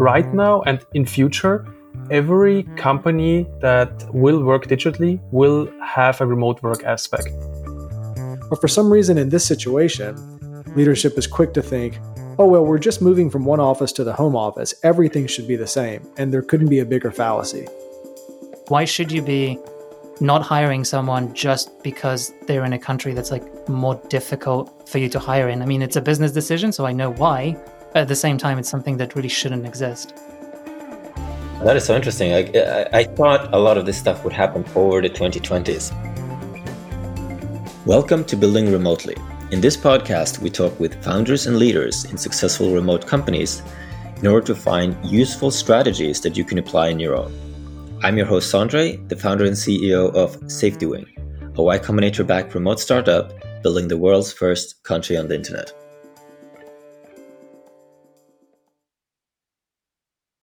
right mm. now and in future, every company that will work digitally will have a remote work aspect. But for some reason in this situation, leadership is quick to think, oh, well, we're just moving from one office to the home office. Everything should be the same. And there couldn't be a bigger fallacy. Why should you be not hiring someone just because they're in a country that's like more difficult for you to hire in? I mean, it's a business decision, so I know why. But at the same time, it's something that really shouldn't exist. That is so interesting. I, I, I thought a lot of this stuff would happen over the 2020s. Welcome to Building Remotely. In this podcast, we talk with founders and leaders in successful remote companies in order to find useful strategies that you can apply in your own. I'm your host, Sondre, the founder and CEO of SafetyWing, a Y Combinator backed remote startup building the world's first country on the internet.